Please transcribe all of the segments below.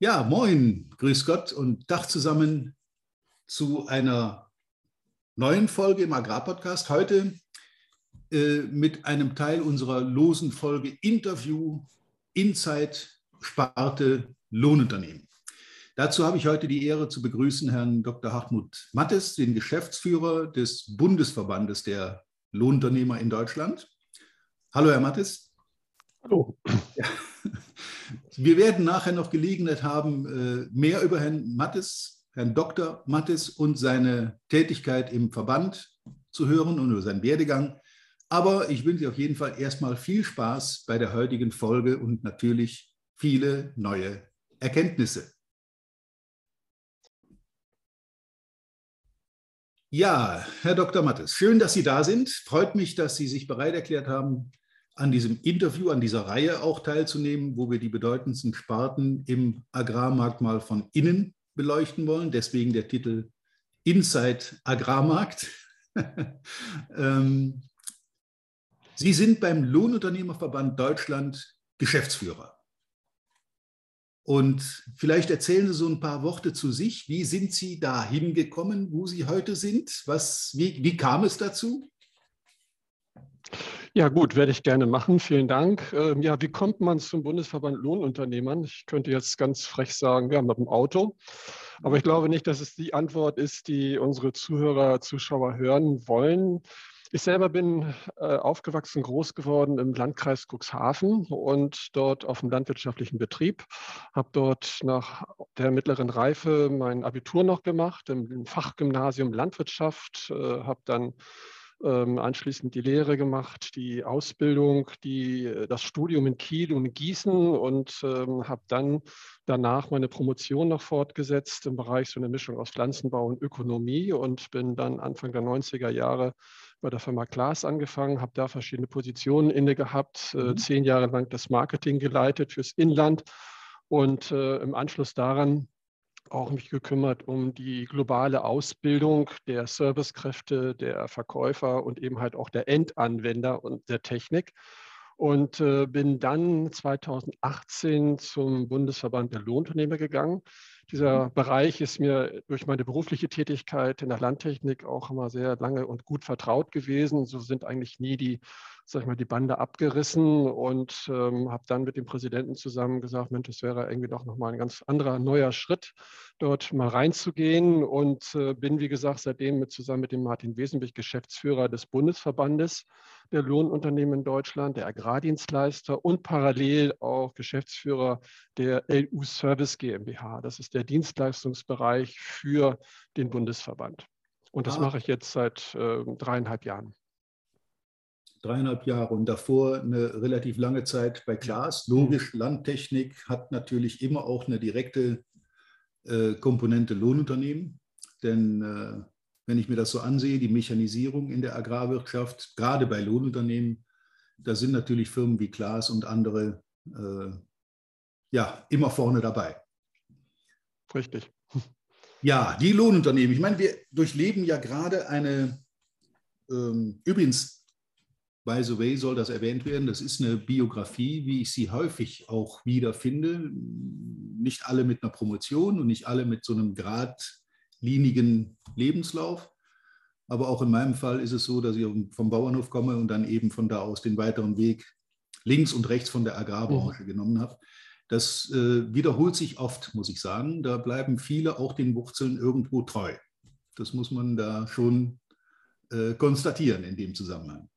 Ja, moin, grüß Gott und Tag zusammen zu einer neuen Folge im Agrarpodcast. Heute äh, mit einem Teil unserer losen Folge Interview Insight Sparte Lohnunternehmen. Dazu habe ich heute die Ehre zu begrüßen Herrn Dr. Hartmut Mattes, den Geschäftsführer des Bundesverbandes der Lohnunternehmer in Deutschland. Hallo, Herr Mattes. Hallo. Ja. Wir werden nachher noch Gelegenheit haben, äh, mehr über Herrn Mattes, Herrn Dr. Mattes und seine Tätigkeit im Verband zu hören und über seinen Werdegang. Aber ich wünsche auf jeden Fall erstmal viel Spaß bei der heutigen Folge und natürlich viele neue Erkenntnisse. Ja, Herr Dr. Mattes, schön, dass Sie da sind. Freut mich, dass Sie sich bereit erklärt haben, an diesem Interview, an dieser Reihe auch teilzunehmen, wo wir die bedeutendsten Sparten im Agrarmarkt mal von innen beleuchten wollen. Deswegen der Titel Inside Agrarmarkt. Ähm, Sie sind beim Lohnunternehmerverband Deutschland Geschäftsführer. Und vielleicht erzählen Sie so ein paar Worte zu sich. Wie sind Sie da hingekommen, wo Sie heute sind? Was, wie, wie kam es dazu? Ja, gut, werde ich gerne machen. Vielen Dank. Ähm, ja, wie kommt man zum Bundesverband Lohnunternehmern? Ich könnte jetzt ganz frech sagen, ja, mit dem Auto. Aber ich glaube nicht, dass es die Antwort ist, die unsere Zuhörer, Zuschauer hören wollen. Ich selber bin äh, aufgewachsen, groß geworden im Landkreis Cuxhaven und dort auf dem landwirtschaftlichen Betrieb. Habe dort nach der mittleren Reife mein Abitur noch gemacht im, Fachgymnasium Landwirtschaft. Äh, habe dann ähm, anschließend die Lehre gemacht, die Ausbildung, die, äh, das Studium in Kiel und Gießen und ähm, habe dann danach meine Promotion noch fortgesetzt im Bereich so eine Mischung aus Pflanzenbau und Ökonomie und bin dann Anfang der 90er Jahre bei der Firma Klaas angefangen, habe da verschiedene Positionen inne gehabt, äh, mhm. zehn Jahre lang das Marketing geleitet fürs Inland und äh, im Anschluss daran auch mich gekümmert um die globale Ausbildung der Servicekräfte, der Verkäufer und eben halt auch der Endanwender und der Technik. Und äh, bin dann 2018 zum Bundesverband der Lohnunternehmer gegangen. Dieser. Bereich ist mir durch meine berufliche Tätigkeit in der Landtechnik auch immer sehr lange und gut vertraut gewesen. So sind eigentlich nie die, sag ich mal, die Bande abgerissen und ähm, habe dann mit dem Präsidenten zusammen gesagt, Mensch, das wäre irgendwie doch nochmal ein ganz anderer neuer Schritt, dort mal reinzugehen und äh, bin, wie gesagt, seitdem mit, zusammen mit dem Martin Wesenbich Geschäftsführer des Bundesverbandes der Lohnunternehmen in Deutschland, der Agrardienstleister und parallel auch Geschäftsführer der LU Service GmbH. Das ist der Dienstleistungsbereich für den Bundesverband. Und das ah. mache ich jetzt seit äh, dreieinhalb Jahren. Dreieinhalb Jahre und davor eine relativ lange Zeit bei Klaas. Logisch, Landtechnik hat natürlich immer auch eine direkte äh, Komponente Lohnunternehmen, denn äh, wenn ich mir das so ansehe, die Mechanisierung in der Agrarwirtschaft, gerade bei Lohnunternehmen, da sind natürlich Firmen wie Klaas und andere äh, ja immer vorne dabei. Richtig. Ja, die Lohnunternehmen. Ich meine, wir durchleben ja gerade eine, ähm, übrigens, by the way, soll das erwähnt werden, das ist eine Biografie, wie ich sie häufig auch wiederfinde. Nicht alle mit einer Promotion und nicht alle mit so einem Grad linigen Lebenslauf. Aber auch in meinem Fall ist es so, dass ich vom Bauernhof komme und dann eben von da aus den weiteren Weg links und rechts von der Agrarbranche mhm. genommen habe. Das äh, wiederholt sich oft, muss ich sagen. Da bleiben viele auch den Wurzeln irgendwo treu. Das muss man da schon äh, konstatieren in dem Zusammenhang.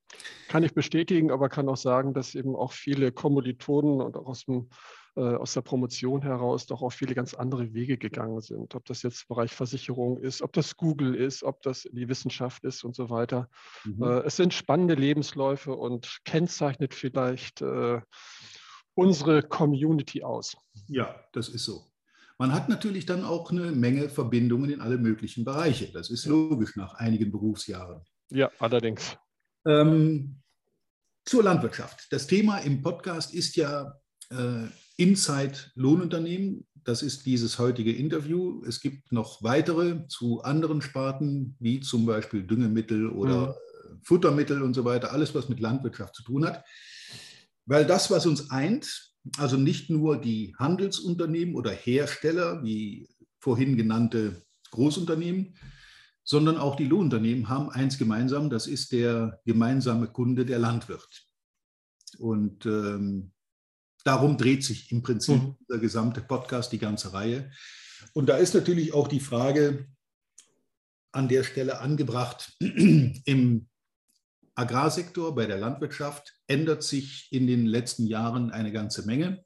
Kann ich bestätigen, aber kann auch sagen, dass eben auch viele Kommilitonen und auch aus dem äh, aus der Promotion heraus doch auch viele ganz andere Wege gegangen sind. Ob das jetzt Bereich Versicherung ist, ob das Google ist, ob das die Wissenschaft ist und so weiter. Mhm. Äh, es sind spannende Lebensläufe und kennzeichnet vielleicht äh, unsere Community aus. Ja, das ist so. Man hat natürlich dann auch eine Menge Verbindungen in alle möglichen Bereiche. Das ist logisch nach einigen Berufsjahren. Ja, allerdings. Ähm, zur Landwirtschaft. Das Thema im Podcast ist ja äh, Inside Lohnunternehmen. Das ist dieses heutige Interview. Es gibt noch weitere zu anderen Sparten, wie zum Beispiel Düngemittel oder mhm. Futtermittel und so weiter. Alles, was mit Landwirtschaft zu tun hat. Weil das, was uns eint, Also nicht nur die Handelsunternehmen oder Hersteller, wie vorhin genannte Großunternehmen, sondern auch die Lohnunternehmen haben eins gemeinsam, das ist der gemeinsame Kunde, der Landwirt. Und ähm, darum dreht sich im Prinzip mhm. der gesamte Podcast, die ganze Reihe. Und da ist natürlich auch die Frage an der Stelle angebracht, im Agrarsektor, bei der Landwirtschaft ändert sich in den letzten Jahren eine ganze Menge.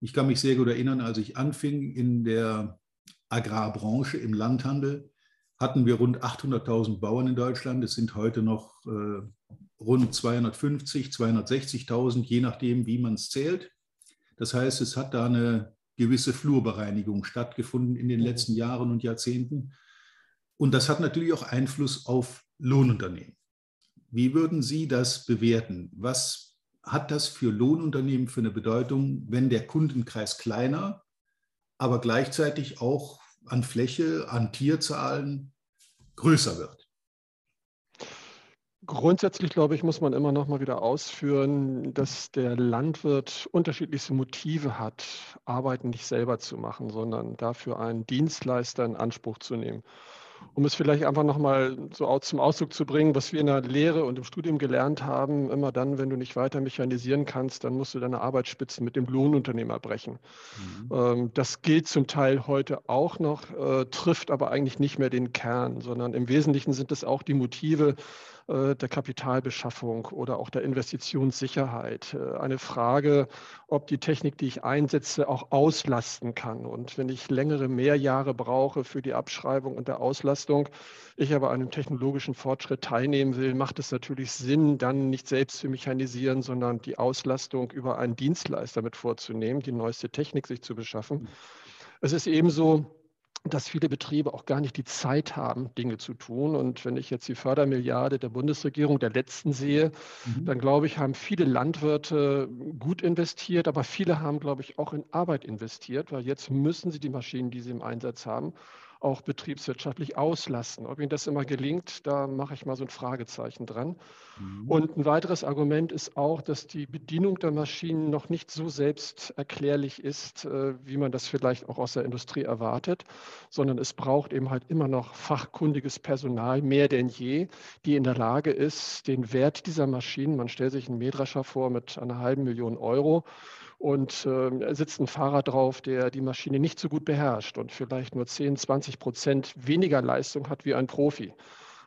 Ich kann mich sehr gut erinnern, als ich anfing in der Agrarbranche im Landhandel, hatten wir rund 800.000 Bauern in Deutschland. Es sind heute noch äh, rund 250, 260.000, je nachdem, wie man es zählt. Das heißt, es hat da eine gewisse Flurbereinigung stattgefunden in den letzten Jahren und Jahrzehnten. Und das hat natürlich auch Einfluss auf Lohnunternehmen. Wie würden Sie das bewerten? Was hat das für Lohnunternehmen für eine Bedeutung, wenn der Kundenkreis kleiner, aber gleichzeitig auch an Fläche, an Tierzahlen größer wird? Grundsätzlich, glaube ich, muss man immer noch mal wieder ausführen, dass der Landwirt unterschiedlichste Motive hat, Arbeiten nicht selber zu machen, sondern dafür einen Dienstleister in Anspruch zu nehmen um es vielleicht einfach nochmal so zum Ausdruck zu bringen, was wir in der Lehre und im Studium gelernt haben, immer dann, wenn du nicht weiter mechanisieren kannst, dann musst du deine Arbeitsspitzen mit dem Lohnunternehmer brechen. Mhm. Ähm, das gilt zum Teil heute auch noch, äh, trifft aber eigentlich nicht mehr den Kern, sondern im Wesentlichen sind es auch die Motive, der Kapitalbeschaffung oder auch der Investitionssicherheit. Äh, eine Frage, ob die Technik, die ich einsetze, auch auslasten kann. Und wenn ich längere Mehrjahre brauche für die Abschreibung und der Auslastung, ich aber an einem technologischen Fortschritt teilnehmen will, macht es natürlich Sinn, dann nicht selbst zu mechanisieren, sondern die Auslastung über einen Dienstleister mit vorzunehmen, die neueste Technik sich zu beschaffen. Es ist ebenso dass viele Betriebe auch gar nicht die Zeit haben, Dinge zu tun. Und wenn ich jetzt die Fördermilliarde der Bundesregierung, der letzten sehe, mhm. dann glaube ich, haben viele Landwirte gut investiert, aber viele haben, glaube ich, auch in Arbeit investiert, weil jetzt müssen sie die Maschinen, die sie im Einsatz haben, auch betriebswirtschaftlich auslasten. Ob Ihnen das immer gelingt, da mache ich mal so ein Fragezeichen dran. Mhm. Und ein weiteres Argument ist auch, dass die Bedienung der Maschinen noch nicht so selbsterklärlich ist, äh, wie man das vielleicht auch aus der Industrie erwartet, sondern es braucht eben halt immer noch fachkundiges Personal, mehr denn je, die in der Lage ist, den Wert dieser Maschinen, man stellt sich einen Mähdrescher vor mit einer halben Million Euro, und äh, sitzt ein Fahrer drauf, der die Maschine nicht so gut beherrscht und vielleicht nur 10, 20 Prozent weniger Leistung hat wie ein Profi.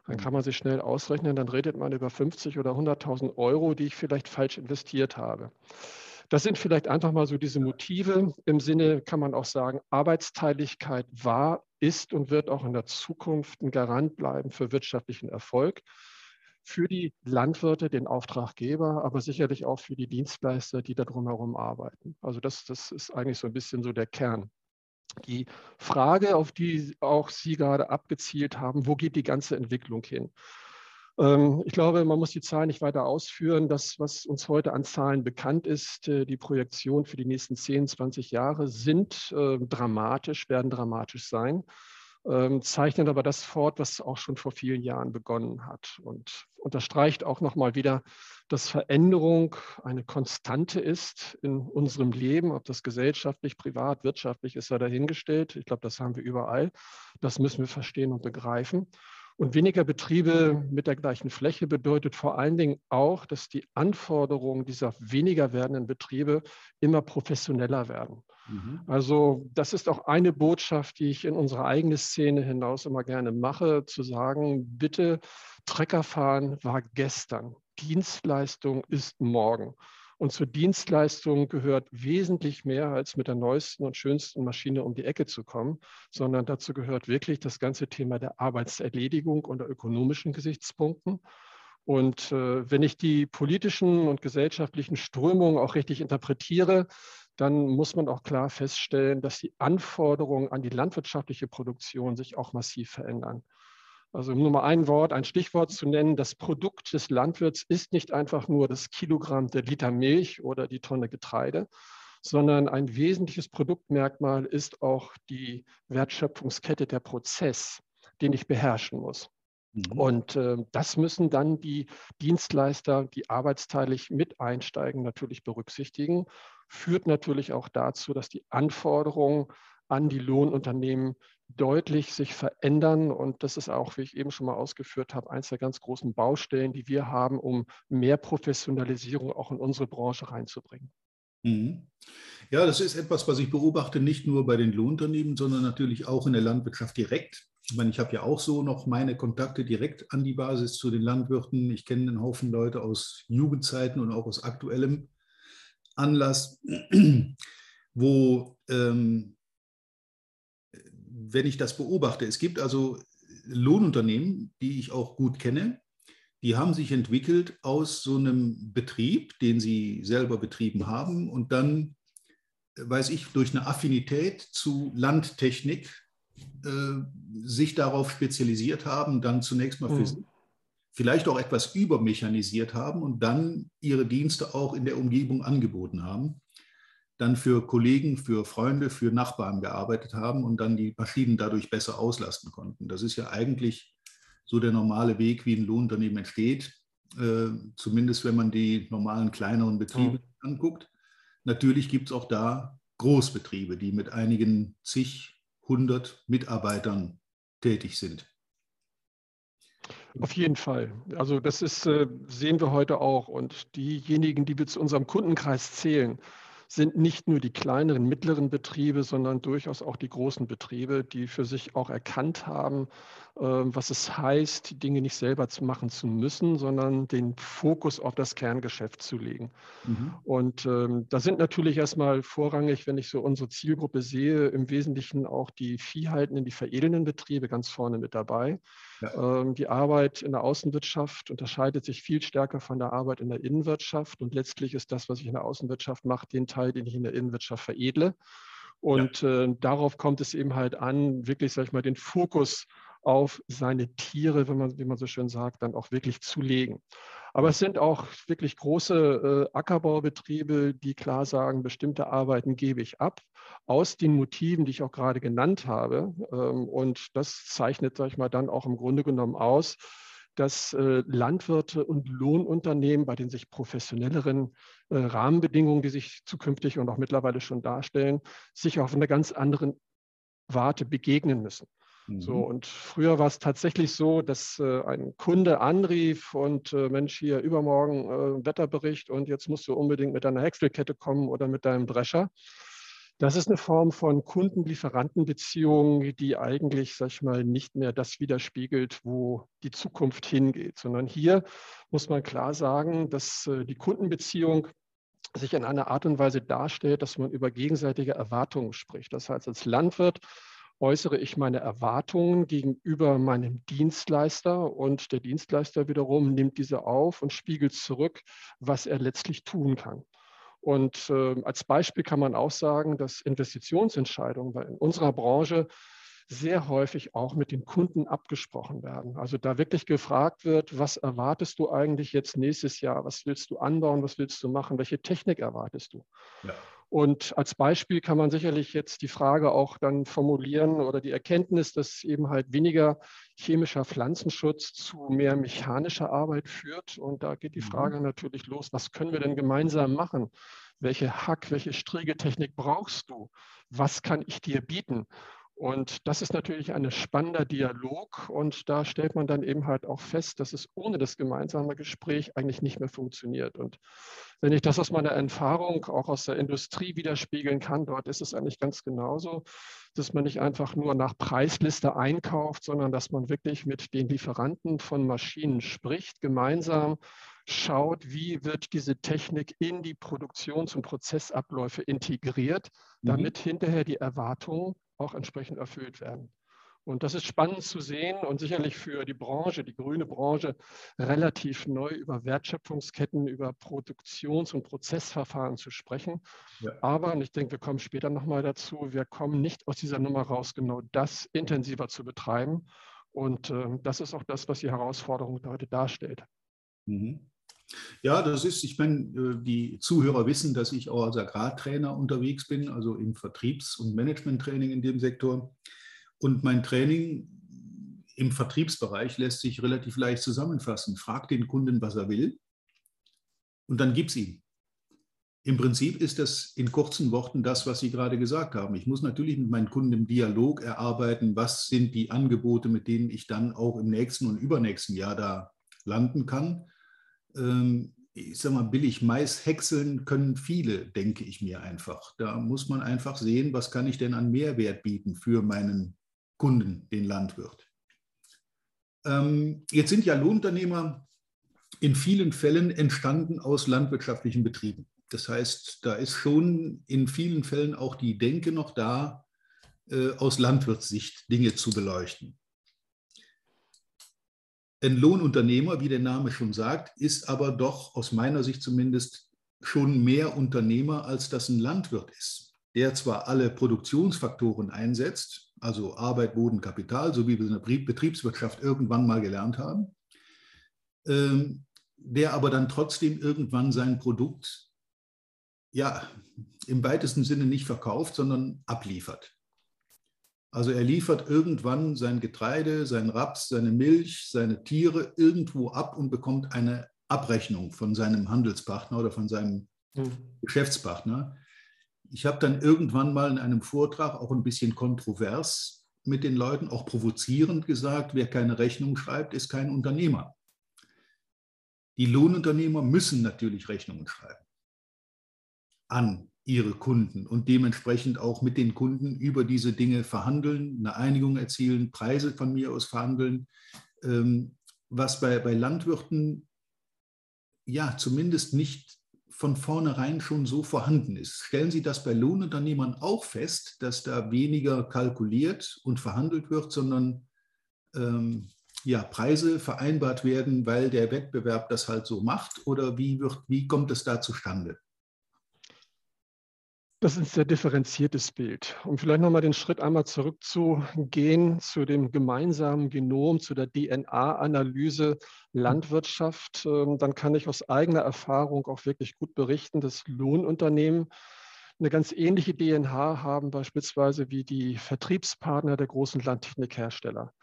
Dann kann man sich schnell ausrechnen, dann redet man über 50 oder 100.000 Euro, die ich vielleicht falsch investiert habe. Das sind vielleicht einfach mal so diese Motive. Im Sinne kann man auch sagen, Arbeitsteiligkeit war, ist und wird auch in der Zukunft ein Garant bleiben für wirtschaftlichen Erfolg für die Landwirte, den Auftraggeber, aber sicherlich auch für die Dienstleister, die da drumherum arbeiten. Also das, das ist eigentlich so ein bisschen so der Kern. Die Frage, auf die auch Sie gerade abgezielt haben, wo geht die ganze Entwicklung hin? Ähm, ich glaube, man muss die Zahlen nicht weiter ausführen. Das, was uns heute an Zahlen bekannt ist, äh, die Projektionen für die nächsten 10, 20 Jahre sind äh, dramatisch, werden dramatisch sein. Ähm, zeichnet aber das fort, was auch schon vor vielen Jahren begonnen hat und unterstreicht auch nochmal wieder, dass Veränderung eine Konstante ist in unserem Leben, ob das gesellschaftlich, privat, wirtschaftlich ist, sei dahingestellt. Ich glaube, das haben wir überall. Das müssen wir verstehen und begreifen. Und weniger Betriebe mit der gleichen Fläche bedeutet vor allen Dingen auch, dass die Anforderungen dieser weniger werdenden Betriebe immer professioneller werden. Mhm. Also das ist auch eine Botschaft, die ich in unsere eigene Szene hinaus immer gerne mache, zu sagen, bitte, Treckerfahren war gestern, Dienstleistung ist morgen. Und zur Dienstleistung gehört wesentlich mehr, als mit der neuesten und schönsten Maschine um die Ecke zu kommen, sondern dazu gehört wirklich das ganze Thema der Arbeitserledigung unter ökonomischen Gesichtspunkten. Und äh, wenn ich die politischen und gesellschaftlichen Strömungen auch richtig interpretiere, dann muss man auch klar feststellen, dass die Anforderungen an die landwirtschaftliche Produktion sich auch massiv verändern. Also um nur mal ein Wort, ein Stichwort zu nennen, das Produkt des Landwirts ist nicht einfach nur das Kilogramm der Liter Milch oder die Tonne Getreide, sondern ein wesentliches Produktmerkmal ist auch die Wertschöpfungskette, der Prozess, den ich beherrschen muss. Mhm. Und äh, das müssen dann die Dienstleister, die arbeitsteilig mit einsteigen, natürlich berücksichtigen. Führt natürlich auch dazu, dass die Anforderungen an die Lohnunternehmen deutlich sich verändern. Und das ist auch, wie ich eben schon mal ausgeführt habe, eines der ganz großen Baustellen, die wir haben, um mehr Professionalisierung auch in unsere Branche reinzubringen. Mhm. Ja, das ist etwas, was ich beobachte, nicht nur bei den Lohnunternehmen, sondern natürlich auch in der Landwirtschaft direkt. Ich meine, ich habe ja auch so noch meine Kontakte direkt an die Basis zu den Landwirten. Ich kenne einen Haufen Leute aus Jugendzeiten und auch aus aktuellem Anlass, wo ähm, wenn ich das beobachte, es gibt also Lohnunternehmen, die ich auch gut kenne, die haben sich entwickelt aus so einem Betrieb, den sie selber betrieben haben und dann, weiß ich, durch eine Affinität zu Landtechnik äh, sich darauf spezialisiert haben, dann zunächst mal für mhm. vielleicht auch etwas übermechanisiert haben und dann ihre Dienste auch in der Umgebung angeboten haben dann für Kollegen, für Freunde, für Nachbarn gearbeitet haben und dann die Maschinen dadurch besser auslasten konnten. Das ist ja eigentlich so der normale Weg, wie ein Lohnunternehmen entsteht, äh, zumindest wenn man die normalen kleineren Betriebe mhm. anguckt. Natürlich gibt es auch da Großbetriebe, die mit einigen zig, hundert Mitarbeitern tätig sind. Auf jeden Fall. Also das ist, äh, sehen wir heute auch. Und diejenigen, die wir zu unserem Kundenkreis zählen, sind nicht nur die kleineren, mittleren Betriebe, sondern durchaus auch die großen Betriebe, die für sich auch erkannt haben, ähm, was es heißt, die Dinge nicht selber zu machen zu müssen, sondern den Fokus auf das Kerngeschäft zu legen. Mhm. Und ähm, da sind natürlich erstmal vorrangig, wenn ich so unsere Zielgruppe sehe, im Wesentlichen auch die viehhaltenden, die veredelnden Betriebe ganz vorne mit dabei. Ja. Ähm, die Arbeit in der Außenwirtschaft unterscheidet sich viel stärker von der Arbeit in der Innenwirtschaft. Und letztlich ist das, was ich in der Außenwirtschaft mache, den Teil, den ich in der Innenwirtschaft veredle. Und ja. äh, darauf kommt es eben halt an, wirklich, sag ich mal, den Fokus auf seine Tiere, wenn man, wie man so schön sagt, dann auch wirklich zu legen. Aber es sind auch wirklich große äh, Ackerbaubetriebe, die klar sagen, bestimmte Arbeiten gebe ich ab, aus den Motiven, die ich auch gerade genannt habe. Ähm, und das zeichnet, sage ich mal, dann auch im Grunde genommen aus, dass äh, Landwirte und Lohnunternehmen bei den sich professionelleren äh, Rahmenbedingungen, die sich zukünftig und auch mittlerweile schon darstellen, sich auf einer ganz anderen Warte begegnen müssen. So, mhm. und früher war es tatsächlich so, dass äh, ein Kunde anrief und äh, Mensch, hier übermorgen Wetterbericht und jetzt musst du unbedingt mit deiner Häckselkette kommen oder mit deinem Drescher. Das ist eine Form von Kunden-Lieferanten-Beziehung, die eigentlich, sag ich mal, nicht mehr das widerspiegelt, wo die Zukunft hingeht, sondern hier muss man klar sagen, dass äh, die Kundenbeziehung sich in einer Art und Weise darstellt, dass man über gegenseitige Erwartungen spricht. Das heißt, als Landwirt äußere ich meine Erwartungen gegenüber meinem Dienstleister und der Dienstleister wiederum nimmt diese auf und spiegelt zurück, was er letztlich tun kann. Und äh, als Beispiel kann man auch sagen, dass Investitionsentscheidungen in unserer Branche sehr häufig auch mit den Kunden abgesprochen werden. Also da wirklich gefragt wird, was erwartest du eigentlich jetzt nächstes Jahr? Was willst du anbauen? Was willst du machen? Welche Technik erwartest du? Ja. Und als Beispiel kann man sicherlich jetzt die Frage auch dann formulieren oder die Erkenntnis, dass eben halt weniger chemischer Pflanzenschutz zu mehr mechanischer Arbeit führt. Und da geht die mhm. Frage natürlich los, was können wir denn gemeinsam machen? Welche Hack, welche Striegeltechnik brauchst du? Was kann ich dir bieten? Und das ist natürlich ein spannender Dialog und da stellt man dann eben halt auch fest, dass es ohne das gemeinsame Gespräch eigentlich nicht mehr funktioniert. Und wenn ich das aus meiner Erfahrung auch aus der Industrie widerspiegeln kann, dort ist es eigentlich ganz genauso, dass man nicht einfach nur nach Preisliste einkauft, sondern dass man wirklich mit den Lieferanten von Maschinen spricht, gemeinsam schaut, wie wird diese Technik in die Produktions- und Prozessabläufe integriert, mhm. damit mhm. hinterher die Erwartungen auch entsprechend erfüllt werden. Und das ist spannend zu sehen und sicherlich für die Branche, die grüne Branche, relativ neu über Wertschöpfungsketten, über Produktions- und Prozessverfahren zu sprechen. Ja. Aber, und ich denke, wir kommen später nochmal dazu, wir kommen nicht aus dieser Nummer raus, genau das intensiver zu betreiben. Und äh, das ist auch das, was die Herausforderung heute darstellt. Mhm. Ja, das ist, ich meine, äh, die Zuhörer wissen, dass ich auch als Agrartrainer unterwegs bin, also im Vertriebs- und Managementtraining in dem Sektor. Und mein Training im Vertriebsbereich lässt sich relativ leicht zusammenfassen. Frag den Kunden, was er will und dann gib's ihm. Im Prinzip ist das in kurzen Worten das, was Sie gerade gesagt haben. Ich muss natürlich mit meinen Kunden im Dialog erarbeiten, was sind die Angebote, mit denen ich dann auch im nächsten und übernächsten Jahr da landen kann. Ähm, ich sage mal, billig Mais häckseln können viele, denke ich mir einfach. Da muss man einfach sehen, was kann ich denn an Mehrwert bieten für meinen Kunden, den Landwirt. Ähm, jetzt sind ja Lohnunternehmer in vielen Fällen entstanden aus landwirtschaftlichen Betrieben. Das heißt, da ist schon in vielen Fällen auch die Denke noch da, äh, aus Landwirtssicht Dinge zu beleuchten. Ein Lohnunternehmer, wie der Name schon sagt, ist aber doch aus meiner Sicht zumindest schon mehr Unternehmer, als das ein Landwirt ist, der zwar alle Produktionsfaktoren einsetzt, also Arbeit, Boden, Kapital, so wie wir in der Betriebswirtschaft irgendwann mal gelernt haben, ähm, der aber dann trotzdem irgendwann sein Produkt ja, im weitesten Sinne nicht verkauft, sondern abliefert. Also er liefert irgendwann sein Getreide, sein Raps, seine Milch, seine Tiere irgendwo ab und bekommt eine Abrechnung von seinem Handelspartner oder von seinem mhm. Geschäftspartner. Ich habe dann irgendwann mal in einem Vortrag auch ein bisschen kontrovers mit den Leuten, auch provozierend gesagt, wer keine Rechnung schreibt, ist kein Unternehmer. Die Lohnunternehmer müssen natürlich Rechnungen schreiben an ihre Kunden und dementsprechend auch mit den Kunden über diese Dinge verhandeln, eine Einigung erzielen, Preise von mir aus verhandeln, ähm, was bei, bei Landwirten ja zumindest nicht von vornherein schon so vorhanden ist. Stellen Sie das bei Lohnunternehmern auch fest, dass da weniger kalkuliert und verhandelt wird, sondern ähm, ja, Preise vereinbart werden, weil der Wettbewerb das halt so macht? Oder wie, wird, wie kommt es da zustande? Das ist ein sehr differenziertes Bild. Um vielleicht nochmal den Schritt einmal zurückzugehen zu dem gemeinsamen Genom, zu der DNA-Analyse Landwirtschaft, ähm, dann kann ich aus eigener Erfahrung auch wirklich gut berichten, dass Lohnunternehmen eine ganz ähnliche DNA haben, beispielsweise wie die Vertriebspartner der großen Landtechnikhersteller.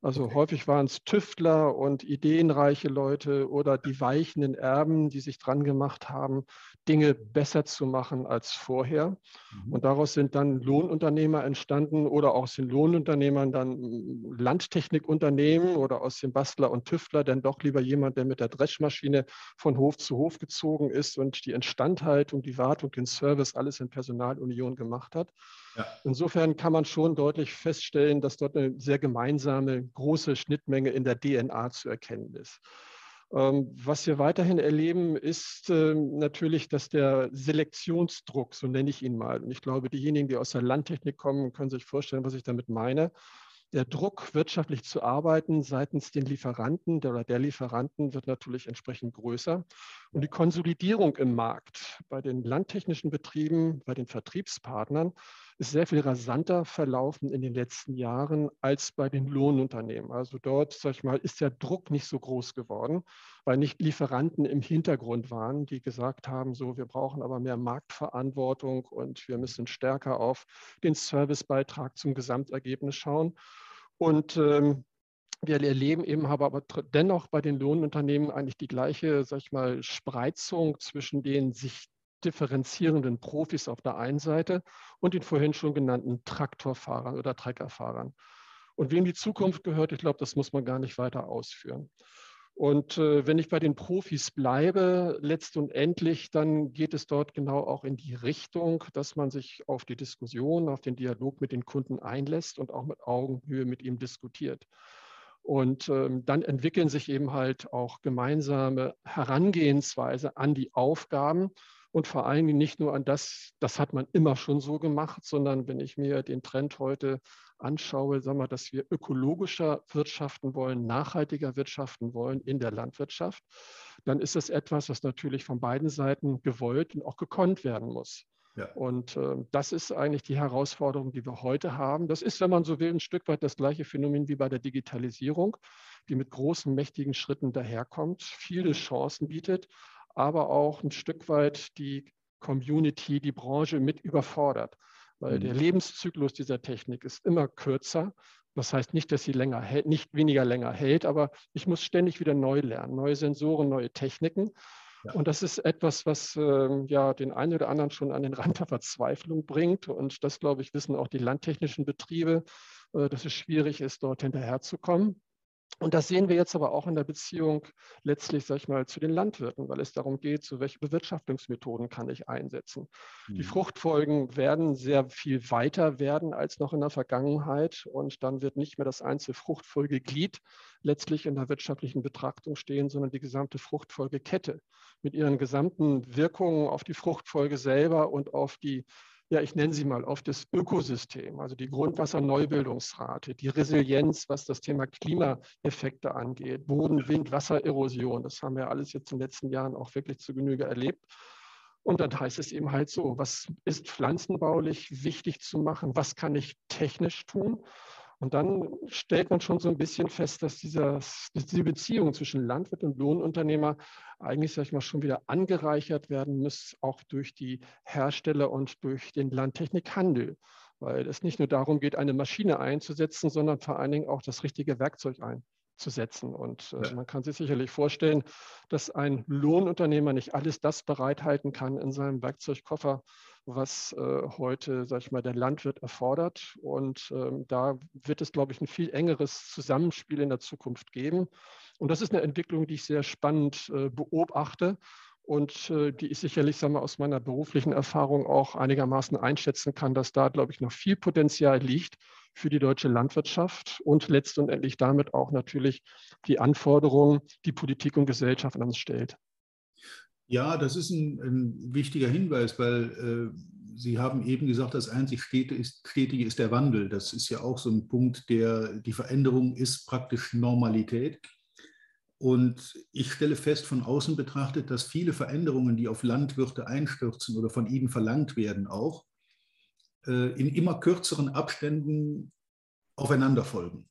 Also okay. häufig waren es Tüftler und ideenreiche Leute oder die weichenden Erben, die sich dran gemacht haben, Dinge besser zu machen als vorher. Mhm. Und daraus sind dann Lohnunternehmer entstanden oder aus den Lohnunternehmern dann hm, Landtechnikunternehmen oder aus dem Bastler und Tüftler dann doch lieber jemand, der mit der Dreschmaschine von Hof zu Hof gezogen ist und die Instandhaltung, die Wartung, den Service alles in Personalunion gemacht hat. Insofern kann man schon deutlich feststellen, dass dort eine sehr gemeinsame große Schnittmenge in der DNA zu erkennen ist. Ähm, was wir weiterhin erleben, ist ähm, natürlich, dass der Selektionsdruck, so nenne ich ihn mal, und ich glaube, diejenigen, die aus der Landtechnik kommen, können sich vorstellen, was ich damit meine, der Druck, wirtschaftlich zu arbeiten seitens den Lieferanten oder der Lieferanten wird natürlich entsprechend größer. Und die Konsolidierung im Markt bei den landtechnischen Betrieben, bei den Vertriebspartnern ist sehr viel rasanter verlaufen in den letzten Jahren als bei den Lohnunternehmen. Also dort, sag ich mal, ist der Druck nicht so groß geworden, weil nicht Lieferanten im Hintergrund waren, die gesagt haben, so, wir brauchen aber mehr Marktverantwortung und wir müssen stärker auf den Servicebeitrag zum Gesamtergebnis schauen. Und ähm, wir erleben eben aber dennoch bei den Lohnunternehmen eigentlich die gleiche, sag ich mal, Spreizung zwischen den sich differenzierenden Profis auf der einen Seite und den vorhin schon genannten Traktorfahrern oder Treckerfahrern. Und wem die Zukunft gehört, ich glaube, das muss man gar nicht weiter ausführen. Und äh, wenn ich bei den Profis bleibe, letzt und endlich, dann geht es dort genau auch in die Richtung, dass man sich auf die Diskussion, auf den Dialog mit den Kunden einlässt und auch mit Augenhöhe mit ihm diskutiert. Und ähm, dann entwickeln sich eben halt auch gemeinsame Herangehensweise an die Aufgaben und vor allen Dingen nicht nur an das, das hat man immer schon so gemacht, sondern wenn ich mir den Trend heute anschaue, sagen wir, dass wir ökologischer wirtschaften wollen, nachhaltiger wirtschaften wollen in der Landwirtschaft, dann ist das etwas, was natürlich von beiden Seiten gewollt und auch gekonnt werden muss. Ja. Und äh, das ist eigentlich die Herausforderung, die wir heute haben. Das ist, wenn man so will, ein Stück weit das gleiche Phänomen wie bei der Digitalisierung, die mit großen, mächtigen Schritten daherkommt, viele Chancen bietet, aber auch ein Stück weit die Community, die Branche mit überfordert. weil mhm. der Lebenszyklus dieser Technik ist immer kürzer. Das heißt nicht, dass sie länger hält, nicht weniger länger hält, aber ich muss ständig wieder neu lernen, neue Sensoren, neue Techniken. Ja. Und das ist etwas, was äh, ja den einen oder anderen schon an den Rand der Verzweiflung bringt. Und das, glaube ich, wissen auch die landtechnischen Betriebe, äh, dass es schwierig ist, dort hinterherzukommen. Und das sehen wir jetzt aber auch in der Beziehung letztlich, sag ich mal, zu den Landwirten, weil es darum geht, so welche Bewirtschaftungsmethoden kann ich einsetzen. Mhm. Die Fruchtfolgen werden sehr viel weiter werden als noch in der Vergangenheit. Und dann wird nicht mehr das einzelne Fruchtfolgeglied letztlich in der wirtschaftlichen Betrachtung stehen, sondern die gesamte Fruchtfolgekette mit ihren gesamten Wirkungen auf die Fruchtfolge selber und auf die ja, ich nenne sie mal, auf das Ökosystem, also die Grundwasserneubildungsrate, die Resilienz, was das Thema Klimaeffekte angeht, Boden, Wind, Wassererosion. Das haben wir alles jetzt in den letzten Jahren auch wirklich zu Genüge erlebt. Und dann heißt es eben halt so, was ist pflanzenbaulich wichtig zu machen? Was kann ich technisch tun? Und dann stellt man schon so ein bisschen fest, dass dieser, diese Beziehung zwischen Landwirt und Lohnunternehmer eigentlich, sag ich mal, schon wieder angereichert werden muss, auch durch die Hersteller und durch den Landtechnikhandel. Weil es nicht nur darum geht, eine Maschine einzusetzen, sondern vor allen Dingen auch das richtige Werkzeug einzusetzen. Und äh, man kann sich sicherlich vorstellen, dass ein Lohnunternehmer nicht alles das bereithalten kann in seinem Werkzeugkoffer, was äh, heute, sag ich mal, der Landwirt erfordert. Und ähm, da wird es, glaube ich, ein viel engeres Zusammenspiel in der Zukunft geben. Und das ist eine Entwicklung, die ich sehr spannend äh, beobachte und äh, die ich sicherlich, sagen wir, aus meiner beruflichen Erfahrung auch einigermaßen einschätzen kann, dass da, glaube ich, noch viel Potenzial liegt für die deutsche Landwirtschaft und letztendlich damit auch natürlich die Anforderungen, die Politik und Gesellschaft an uns stellt. Ja, das ist ein, ein wichtiger Hinweis, weil äh, Sie haben eben gesagt, das einzig Stetige ist der Wandel. Das ist ja auch so ein Punkt, der die Veränderung ist praktisch Normalität. Und ich stelle fest, von außen betrachtet, dass viele Veränderungen, die auf Landwirte einstürzen oder von ihnen verlangt werden, auch äh, in immer kürzeren Abständen aufeinander folgen.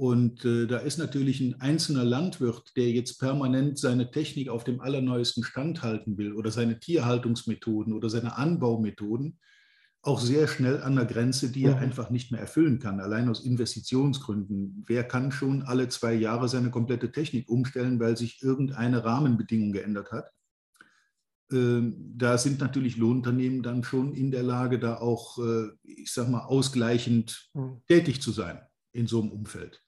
Und äh, da ist natürlich ein einzelner Landwirt, der jetzt permanent seine Technik auf dem allerneuesten Stand halten will oder seine Tierhaltungsmethoden oder seine Anbaumethoden, auch sehr schnell an der Grenze, die er mhm. einfach nicht mehr erfüllen kann, allein aus Investitionsgründen. Wer kann schon alle zwei Jahre seine komplette Technik umstellen, weil sich irgendeine Rahmenbedingung geändert hat? Ähm, da sind natürlich Lohnunternehmen dann schon in der Lage, da auch, äh, ich sag mal, ausgleichend mhm. tätig zu sein in so einem Umfeld.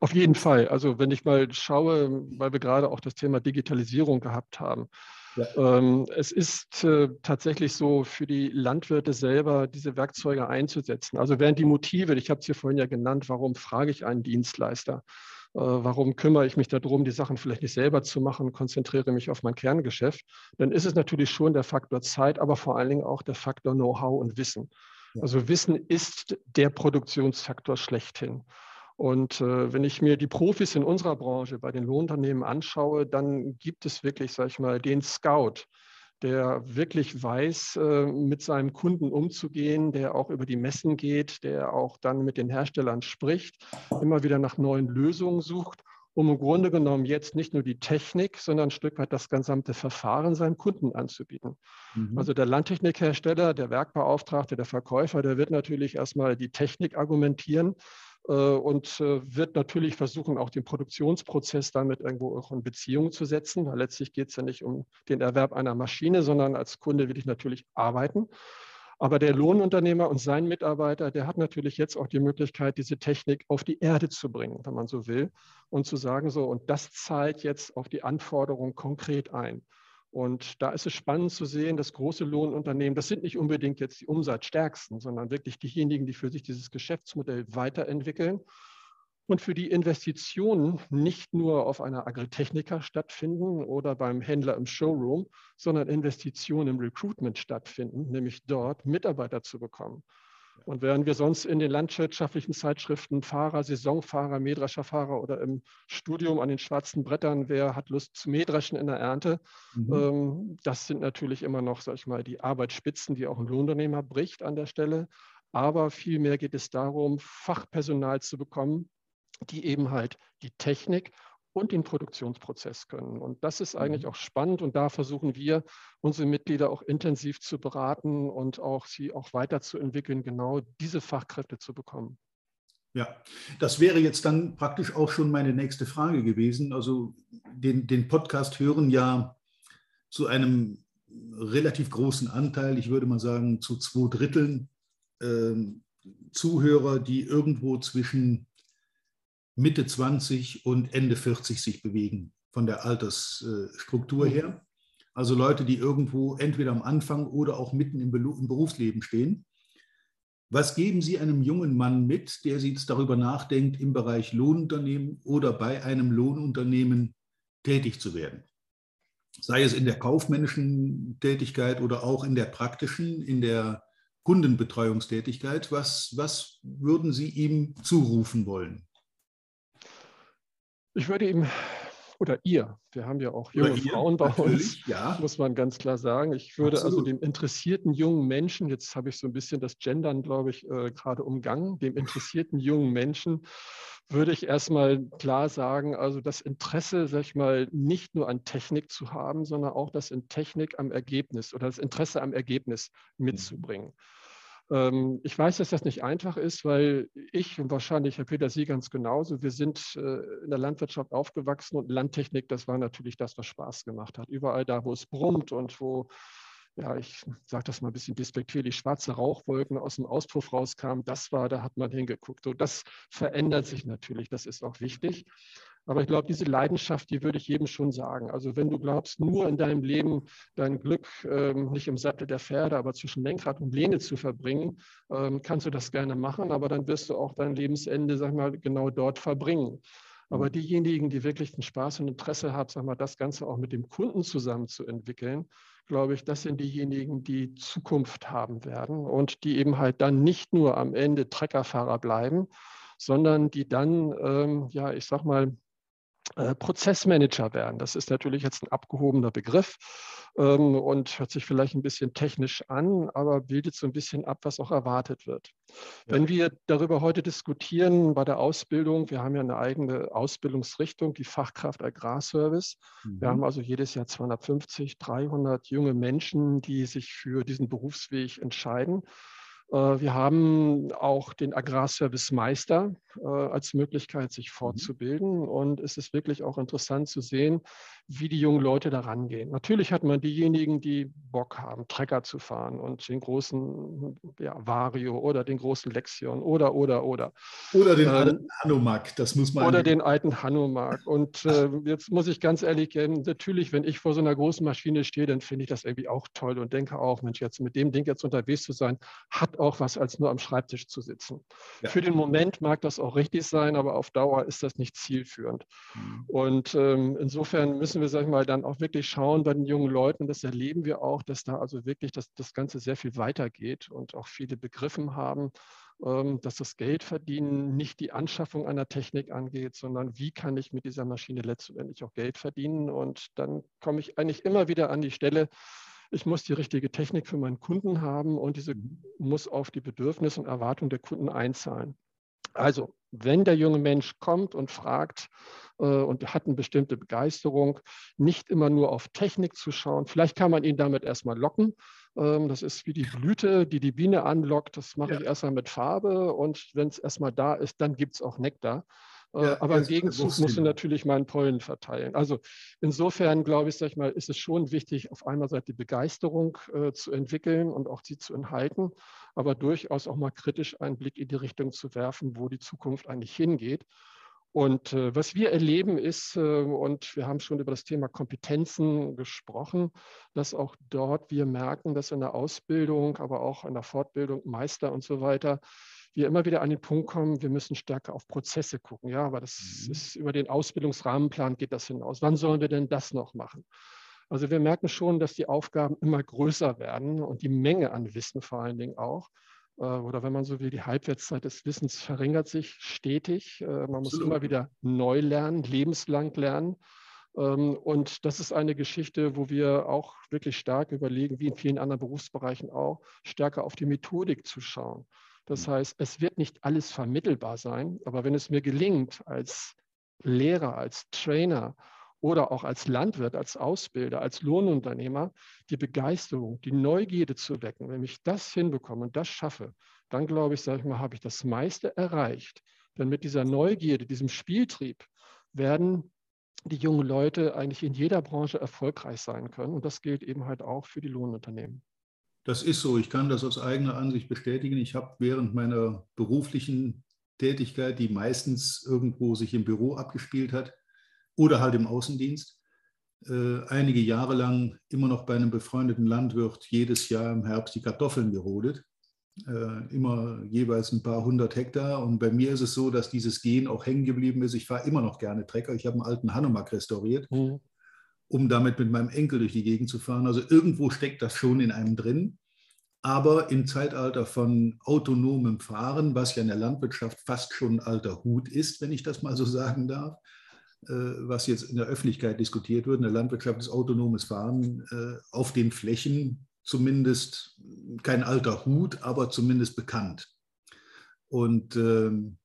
Auf jeden Fall. Also wenn ich mal schaue, weil wir gerade auch das Thema Digitalisierung gehabt haben. Ja. Ähm, es ist äh, tatsächlich so für die Landwirte selber, diese Werkzeuge einzusetzen. Also während die Motive, ich habe es hier vorhin ja genannt, warum frage ich einen Dienstleister? Äh, warum kümmere ich mich darum, die Sachen vielleicht nicht selber zu machen, konzentriere mich auf mein Kerngeschäft? Dann ist es natürlich schon der Faktor Zeit, aber vor allen Dingen auch der Faktor Know-how und Wissen. Also Wissen ist der Produktionsfaktor schlechthin. Und äh, wenn ich mir die Profis in unserer Branche bei den Lohnunternehmen anschaue, dann gibt es wirklich, sage ich mal, den Scout, der wirklich weiß, äh, mit seinem Kunden umzugehen, der auch über die Messen geht, der auch dann mit den Herstellern spricht, immer wieder nach neuen Lösungen sucht, um im Grunde genommen jetzt nicht nur die Technik, sondern ein Stück weit das gesamte Verfahren seinem Kunden anzubieten. Mhm. Also der Landtechnikhersteller, der Werkbeauftragte, der Verkäufer, der wird natürlich erstmal die Technik argumentieren, äh, und äh, wird natürlich versuchen, auch den Produktionsprozess damit irgendwo auch in Beziehung zu setzen, weil letztlich geht es ja nicht um den Erwerb einer Maschine, sondern als Kunde will ich natürlich arbeiten. Aber der Lohnunternehmer und sein Mitarbeiter, der hat natürlich jetzt auch die Möglichkeit, diese Technik auf die Erde zu bringen, wenn man so will, und zu sagen, so, und das zahlt jetzt auf die Anforderung konkret ein. Und da ist es spannend zu sehen, dass große Lohnunternehmen, das sind nicht unbedingt jetzt die Umsatzstärksten, sondern wirklich diejenigen, die für sich dieses Geschäftsmodell weiterentwickeln und für die Investitionen nicht nur auf einer Agritechnica stattfinden oder beim Händler im Showroom, sondern Investitionen im Recruitment stattfinden, nämlich dort Mitarbeiter zu bekommen. Und während wir sonst in den landwirtschaftlichen Zeitschriften Fahrer, Saisonfahrer, Mähdrescherfahrer oder im Studium an den schwarzen Brettern, wer hat Lust zu Mähdreschen in der Ernte, mhm. ähm, das sind natürlich immer noch, sag ich mal, die Arbeitsspitzen, die auch ein Lohnunternehmer bricht an der Stelle. Aber vielmehr geht es darum, Fachpersonal zu bekommen, die eben halt die Technik und den Produktionsprozess können. Und das ist eigentlich mhm. auch spannend und da versuchen wir, unsere Mitglieder auch intensiv zu beraten und auch sie auch weiterzuentwickeln, genau diese Fachkräfte zu bekommen. Ja, das wäre jetzt dann praktisch auch schon meine nächste Frage gewesen. Also den, den Podcast hören ja zu einem relativ großen Anteil, ich würde mal sagen zu zwei Dritteln äh, Zuhörer, die irgendwo zwischen Mitte 20 und Ende 40 sich bewegen, von der Altersstruktur her. Also Leute, die irgendwo entweder am Anfang oder auch mitten im Berufsleben stehen. Was geben Sie einem jungen Mann mit, der jetzt darüber nachdenkt, im Bereich Lohnunternehmen oder bei einem Lohnunternehmen tätig zu werden? Sei es in der kaufmännischen Tätigkeit oder auch in der praktischen, in der Kundenbetreuungstätigkeit. Was, was würden Sie ihm zurufen wollen? Ich würde ihm oder ihr, wir haben ja auch junge ihr, Frauen bei uns, ja. muss man ganz klar sagen. Ich würde also Absolut. also dem interessierten jungen Menschen, jetzt habe ich so ein bisschen das Gendern, glaube ich, äh, gerade umgangen, dem interessierten jungen Menschen würde ich erstmal klar sagen, also das Interesse, sag ich mal, nicht nur an Technik zu haben, sondern auch das in Technik am Ergebnis oder das Interesse am Ergebnis mhm. mitzubringen. Mhm. Ähm, ich weiß, dass das nicht einfach ist, weil ich und wahrscheinlich Herr Peter Sie ganz genauso, wir sind äh, in der Landwirtschaft aufgewachsen und Landtechnik, das war natürlich das, was Spaß gemacht hat. Überall da, wo es brummt und wo ja, ich sage das mal ein bisschen despektierlich, schwarze Rauchwolken aus dem Auspuff rauskamen, das war, da hat man hingeguckt. So, das verändert sich natürlich, das ist auch wichtig. Aber ich glaube, diese Leidenschaft, die würde ich jedem schon sagen. Also wenn du glaubst, nur in deinem Leben dein Glück ähm, nicht im Sattel der Pferde, aber zwischen Lenkrad und Lehne zu verbringen, ähm, kannst du das gerne machen, aber dann wirst du auch dein Lebensende, sag mal, genau dort verbringen. Aber mhm. diejenigen, die wirklich den Spaß und Interesse haben, sag mal, das Ganze auch mit dem Kunden zusammen zu entwickeln, glaube ich, das sind diejenigen, die Zukunft haben werden und die eben halt dann nicht nur am Ende Treckerfahrer bleiben, sondern die dann, ähm, ja, ich sag mal, Prozessmanager werden. Das ist natürlich jetzt ein abgehobener Begriff ähm, und hört sich vielleicht ein bisschen technisch an, aber bildet so ein bisschen ab, was auch erwartet wird. Ja. Wenn wir darüber heute diskutieren bei der Ausbildung, wir haben ja eine eigene Ausbildungsrichtung, die Fachkraft Agrarservice. Mhm. Wir haben also jedes Jahr 250, 300 junge Menschen, die sich für diesen Berufsweg entscheiden. Äh, wir haben auch den Agrarservice Meister äh, als Möglichkeit, sich mhm. fortzubilden. Und es ist wirklich auch interessant zu sehen, wie die jungen Leute da rangehen. Natürlich hat man diejenigen, die Bock haben, Trecker zu fahren und den großen ja, Vario oder den großen Lexion oder, oder, oder. Oder den ähm, alten Hanomag, das muss man. Oder den alten Hanomag. Und äh, jetzt muss ich ganz ehrlich gehen, natürlich, wenn ich vor so einer großen Maschine stehe, dann finde ich das irgendwie auch toll und denke auch, Mensch, jetzt mit dem Ding jetzt unterwegs zu sein, hat auch was, als nur am Schreibtisch zu sitzen. Ja. Für den Moment mag das auch richtig sein, aber auf Dauer ist das nicht zielführend. Mhm. Und ähm, insofern müssen müssen wir, sag ich mal, dann auch wirklich schauen bei den jungen Leuten, das erleben wir auch, dass da also wirklich das, das Ganze sehr viel weitergeht und auch viele begriffen haben, ähm, dass das Geldverdienen nicht die Anschaffung einer Technik angeht, sondern wie kann ich mit dieser Maschine letztendlich auch Geld verdienen. Und dann komme ich eigentlich immer wieder an die Stelle, ich muss die richtige Technik für meinen Kunden haben und diese mhm. muss auf die Bedürfnisse und Erwartungen der Kunden einzahlen. Also, wenn der junge Mensch kommt und fragt äh, und hat eine bestimmte Begeisterung, nicht immer nur auf Technik zu schauen. Vielleicht kann man ihn damit erstmal locken. Ähm, das ist wie die Blüte, die die Biene anlockt. Das mache ja. ich erstmal mit Farbe und wenn es erstmal da ist, dann gibt es auch Nektar. Äh, ja, aber im Gegenzug musst du natürlich meinen Pollen verteilen. Also insofern glaube ich, sag ich mal, ist es schon wichtig, auf einmal Seite die Begeisterung äh, zu entwickeln und auch sie zu enthalten, aber durchaus auch mal kritisch einen Blick in die Richtung zu werfen, wo die Zukunft eigentlich hingeht. Und äh, was wir erleben ist, äh, und wir haben schon über das Thema Kompetenzen gesprochen, dass auch dort wir merken, dass in der Ausbildung, aber auch in der Fortbildung, Meister und so weiter, wir immer wieder an den Punkt kommen, wir müssen stärker auf Prozesse gucken. Ja, aber das mhm. ist über den Ausbildungsrahmenplan geht das hinaus. Wann sollen wir denn das noch machen? Also wir merken schon, dass die Aufgaben immer größer werden und die Menge an Wissen vor allen Dingen auch. Äh, oder wenn man so will, die Halbwertszeit des Wissens verringert sich stetig. Äh, man muss Absolut. immer wieder neu lernen, lebenslang lernen. Ähm, und das ist eine Geschichte, wo wir auch wirklich stark überlegen, wie in vielen anderen Berufsbereichen auch, stärker auf die Methodik zu schauen. Das mhm. heißt, es wird nicht alles vermittelbar sein, aber wenn es mir gelingt, als Lehrer, als Trainer oder auch als Landwirt, als Ausbilder, als Lohnunternehmer, die Begeisterung, die Neugierde zu wecken. Wenn ich das hinbekomme und das schaffe, dann glaube ich, sage ich mal, habe ich das meiste erreicht. Denn mit dieser Neugierde, diesem Spieltrieb werden die jungen Leute eigentlich in jeder Branche erfolgreich sein können. Und das gilt eben halt auch für die Lohnunternehmen. Das ist so. Ich kann das aus eigener Ansicht bestätigen. Ich habe während meiner beruflichen Tätigkeit, die meistens irgendwo sich im Büro abgespielt hat oder halt im Außendienst, äh, einige Jahre lang immer noch bei einem befreundeten Landwirt jedes Jahr im Herbst die Kartoffeln gerodet. Äh, immer jeweils ein paar hundert Hektar. Und bei mir ist es so, dass dieses Gen auch hängen geblieben ist. Ich fahre immer noch gerne Trecker. Ich habe einen alten Hanomag restauriert, mhm. Um damit mit meinem Enkel durch die Gegend zu fahren. Also irgendwo steckt das schon in einem drin. Aber im Zeitalter von autonomem Fahren, was ja in der Landwirtschaft fast schon ein alter Hut ist, wenn ich das mal so sagen darf, äh, was jetzt in der Öffentlichkeit diskutiert wird, in der Landwirtschaft ist autonomes Fahren äh, auf den Flächen zumindest kein alter Hut, aber zumindest bekannt. Und ähm,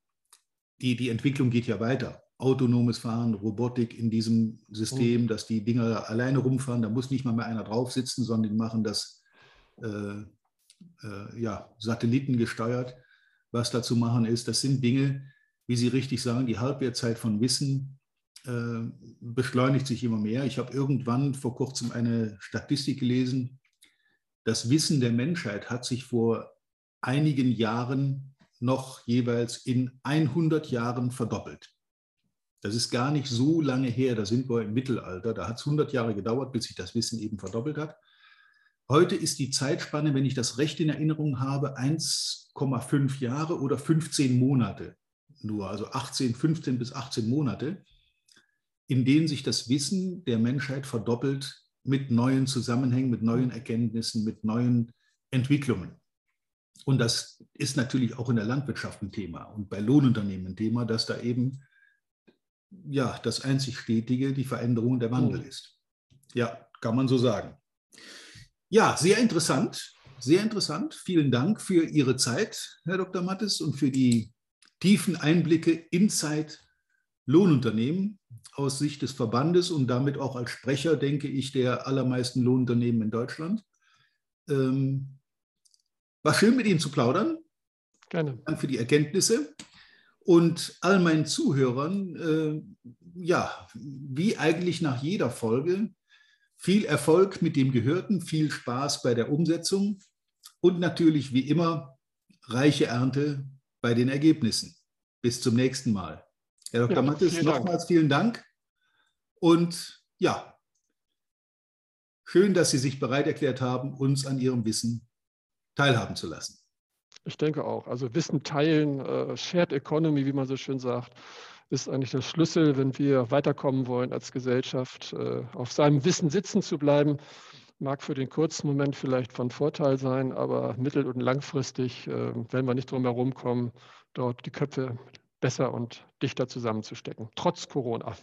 die, die Entwicklung geht ja weiter. Autonomes Fahren, Robotik in diesem System, mhm. dass die Dinger alleine rumfahren, da muss nicht mal mehr einer drauf sitzen, sondern die machen das äh, äh, ja, satellitengesteuert. Was da zu machen ist, das sind Dinge, wie Sie richtig sagen, die Halbwertzeit von Wissen äh, beschleunigt sich immer mehr. Ich habe irgendwann vor kurzem eine Statistik gelesen, das Wissen der Menschheit hat sich vor einigen Jahren noch jeweils in 100 Jahren verdoppelt. Das ist gar nicht so lange her, da sind wir im Mittelalter, da hat es 100 Jahre gedauert, bis sich das Wissen eben verdoppelt hat. Heute ist die Zeitspanne, wenn ich das recht in Erinnerung habe, 1,5 Jahre oder 15 Monate nur, also 18, 15 bis 18 Monate, in denen sich das Wissen der Menschheit verdoppelt mit neuen Zusammenhängen, mit neuen Erkenntnissen, mit neuen Entwicklungen. Und das ist natürlich auch in der Landwirtschaft ein Thema und bei Lohnunternehmen ein Thema, dass da eben ja das einzig Stetige die Veränderung der Wandel mhm. ist. Ja, kann man so sagen. Ja, sehr interessant, sehr interessant. Vielen Dank für Ihre Zeit, Herr Dr. Mattes, und für die tiefen Einblicke in Zeit Lohnunternehmen aus Sicht des Verbandes und damit auch als Sprecher, denke ich, der allermeisten Lohnunternehmen in Deutschland. Ähm, war schön, mit Ihnen zu plaudern. Gerne. Danke für die Erkenntnisse. Und all meinen Zuhörern, äh, ja, wie eigentlich nach jeder Folge, viel Erfolg mit dem Gehörten, viel Spaß bei der Umsetzung und natürlich wie immer reiche Ernte bei den Ergebnissen. Bis zum nächsten Mal. Herr Dr. Ja, Mattes, nochmals vielen Dank. Und ja, schön, dass Sie sich bereit erklärt haben, uns an Ihrem Wissen teilhaben zu lassen. Ich denke auch. Also Wissen teilen, äh, Shared Economy, wie man so schön sagt, ist eigentlich der Schlüssel, wenn wir weiterkommen wollen als Gesellschaft. Äh, auf seinem Wissen sitzen zu bleiben, mag für den kurzen Moment vielleicht von Vorteil sein, aber mittel- und langfristig äh, werden wir nicht drum herum kommen, dort die Köpfe besser und dichter zusammenzustecken, trotz Corona.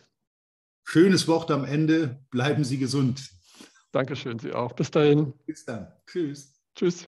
Schönes Wort am Ende. Bleiben Sie gesund. Dankeschön, Sie auch. Bis dahin. Bis dann. Tschüss. Tschüss.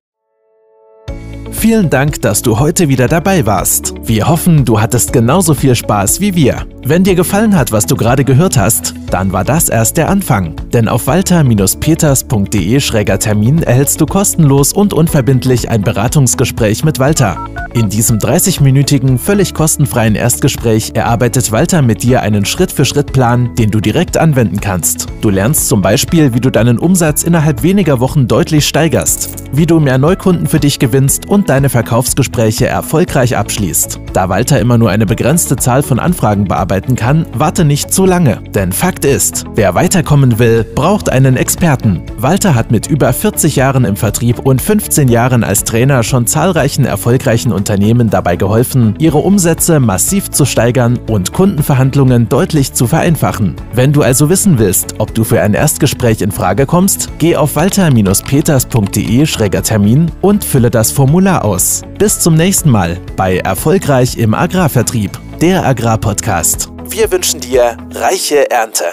Vielen Dank, dass du heute wieder dabei warst. Wir hoffen, du hattest genauso viel Spaß wie wir. Wenn dir gefallen hat, was du gerade gehört hast, dann war das erst der Anfang. Denn auf walter-peters.de-termin erhältst du kostenlos und unverbindlich ein Beratungsgespräch mit Walter. In diesem 30-minütigen, völlig kostenfreien Erstgespräch erarbeitet Walter mit dir einen Schritt-für-Schritt-Plan, den du direkt anwenden kannst. Du lernst zum Beispiel, wie du deinen Umsatz innerhalb weniger Wochen deutlich steigerst, wie du mehr Neukunden für dich gewinnst und deine Verkaufsgespräche erfolgreich abschließt. Da Walter immer nur eine begrenzte Zahl von Anfragen bearbeiten kann, warte nicht zu lange. Denn Fakt ist, wer weiterkommen will, braucht einen Experten. Walter hat mit über 40 Jahren im Vertrieb und 15 Jahren als Trainer schon zahlreichen erfolgreichen Unternehmen dabei geholfen, ihre Umsätze massiv zu steigern und Kundenverhandlungen deutlich zu vereinfachen. Wenn du also wissen willst, ob du für ein Erstgespräch in Frage kommst, geh auf walter-peters.de-termin und fülle das Formular aus. Bis zum nächsten Mal bei Erfolgreich im Agrarvertrieb, der Agrarpodcast. Wir wünschen dir reiche Ernte.